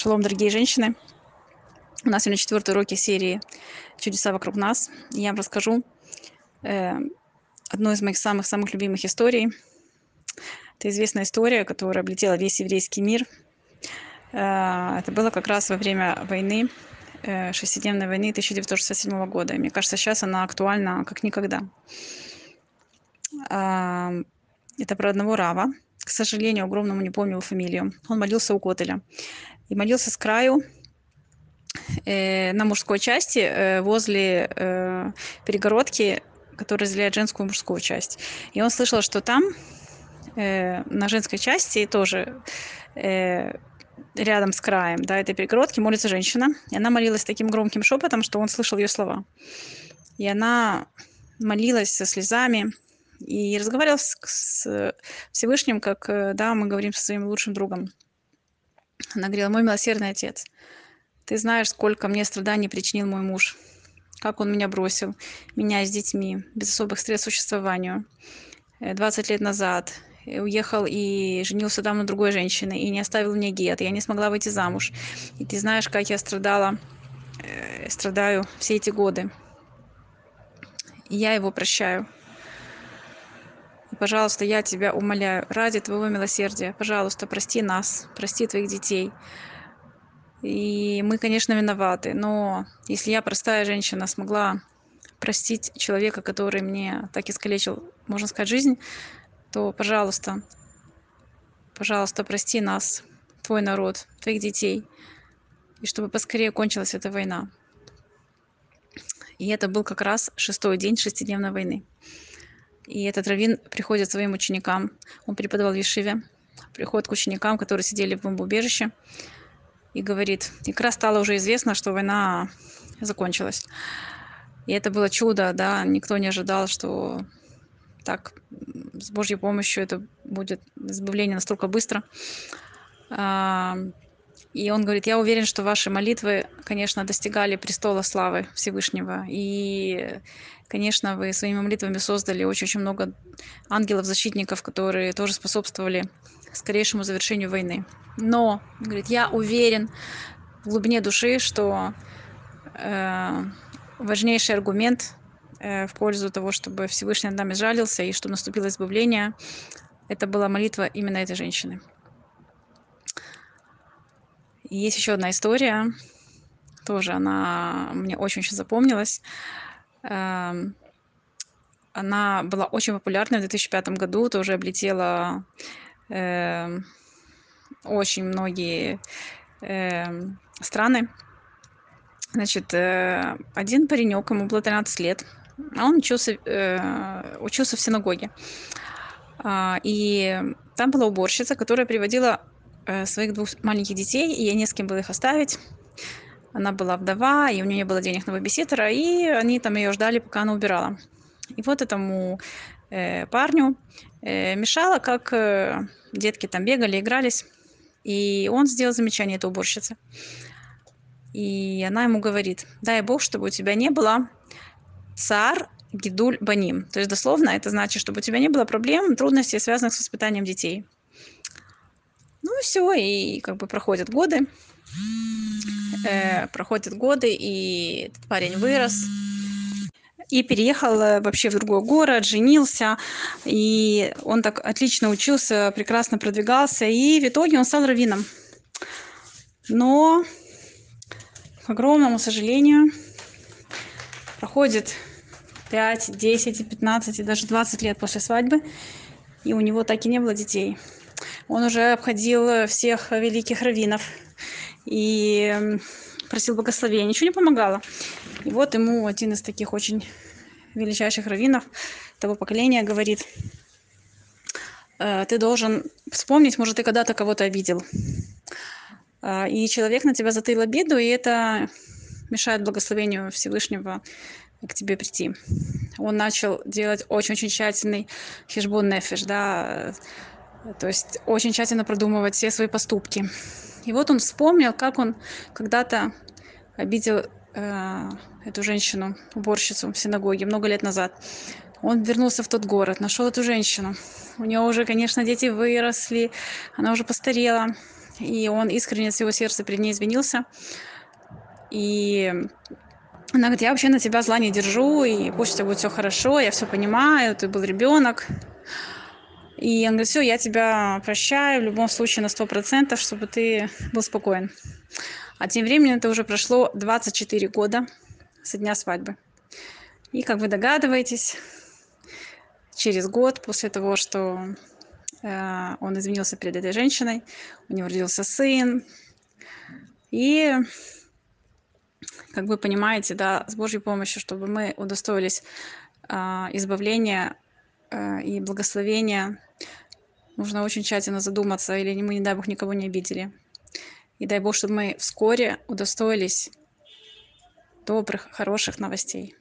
Шалом, дорогие женщины! У нас сегодня четвертый уроки серии «Чудеса вокруг нас». Я вам расскажу э, одну из моих самых-самых любимых историй. Это известная история, которая облетела весь еврейский мир. Э, это было как раз во время войны, э, шестидневной войны 1967 года. И мне кажется, сейчас она актуальна как никогда. Э, это про одного Рава, к сожалению, огромному не помню его фамилию. Он молился у Котеля и молился с краю э, на мужской части э, возле э, перегородки, которая разделяет женскую и мужскую часть. И он слышал, что там э, на женской части тоже э, рядом с краем да, этой перегородки молится женщина. И она молилась таким громким шепотом, что он слышал ее слова. И она молилась со слезами и разговаривала с, с Всевышним, как э, да, мы говорим со своим лучшим другом. Она говорила, мой милосердный отец, ты знаешь, сколько мне страданий причинил мой муж, как он меня бросил, меня с детьми, без особых средств существованию. 20 лет назад уехал и женился там на другой женщине, и не оставил мне гет, я не смогла выйти замуж. И ты знаешь, как я страдала, э, страдаю все эти годы. И я его прощаю пожалуйста, я тебя умоляю, ради твоего милосердия, пожалуйста, прости нас, прости твоих детей. И мы, конечно, виноваты, но если я, простая женщина, смогла простить человека, который мне так искалечил, можно сказать, жизнь, то, пожалуйста, пожалуйста, прости нас, твой народ, твоих детей, и чтобы поскорее кончилась эта война. И это был как раз шестой день шестидневной войны. И этот раввин приходит своим ученикам, он преподавал в Ешиве, приходит к ученикам, которые сидели в бомбоубежище, и говорит, и как раз стало уже известно, что война закончилась. И это было чудо, да, никто не ожидал, что так с Божьей помощью это будет избавление настолько быстро. И он говорит, я уверен, что ваши молитвы, конечно, достигали престола славы Всевышнего. И, конечно, вы своими молитвами создали очень-очень много ангелов-защитников, которые тоже способствовали скорейшему завершению войны. Но, говорит, я уверен в глубине души, что э, важнейший аргумент э, в пользу того, чтобы Всевышний над нами жалился и чтобы наступило избавление, это была молитва именно этой женщины. Есть еще одна история, тоже она мне очень-очень запомнилась. Эм, она была очень популярна в 2005 году, тоже облетела э, очень многие э, страны. Значит, э, один паренек, ему было 13 лет, а он учился, э, учился в синагоге. А, и там была уборщица, которая приводила своих двух маленьких детей, и ей не с кем было их оставить. Она была вдова, и у нее не было денег на бэбиситера, и они там ее ждали, пока она убирала. И вот этому э, парню э, мешало, как э, детки там бегали, игрались. И он сделал замечание этой уборщице. И она ему говорит, дай бог, чтобы у тебя не было цар гидуль баним. То есть дословно это значит, чтобы у тебя не было проблем, трудностей, связанных с воспитанием детей. Ну все, и как бы проходят годы, э, проходят годы, и этот парень вырос, и переехал э, вообще в другой город, женился, и он так отлично учился, прекрасно продвигался, и в итоге он стал раввином. Но, к огромному сожалению, проходит 5, 10, 15 и даже 20 лет после свадьбы, и у него так и не было детей. Он уже обходил всех великих раввинов и просил благословения. Ничего не помогало. И вот ему один из таких очень величайших раввинов того поколения говорит, «Э, ты должен вспомнить, может, ты когда-то кого-то обидел. Э, и человек на тебя затаил обиду, и это мешает благословению Всевышнего к тебе прийти. Он начал делать очень-очень тщательный хижбон нефиш, да, то есть очень тщательно продумывать все свои поступки. И вот он вспомнил, как он когда-то обидел э, эту женщину, уборщицу в синагоге много лет назад. Он вернулся в тот город, нашел эту женщину. У нее уже, конечно, дети выросли, она уже постарела. и он искренне от всего сердца перед ней извинился. И она говорит, я вообще на тебя зла не держу, и пусть у тебя будет все хорошо, я все понимаю, ты был ребенок. И он говорит, все, я тебя прощаю в любом случае на сто процентов, чтобы ты был спокоен. А тем временем это уже прошло 24 года со дня свадьбы. И, как вы догадываетесь, через год после того, что э, он извинился перед этой женщиной, у него родился сын. И, как вы понимаете, да, с Божьей помощью, чтобы мы удостоились э, избавления э, и благословения, нужно очень тщательно задуматься, или мы, не дай Бог, никого не обидели. И дай Бог, чтобы мы вскоре удостоились добрых, хороших новостей.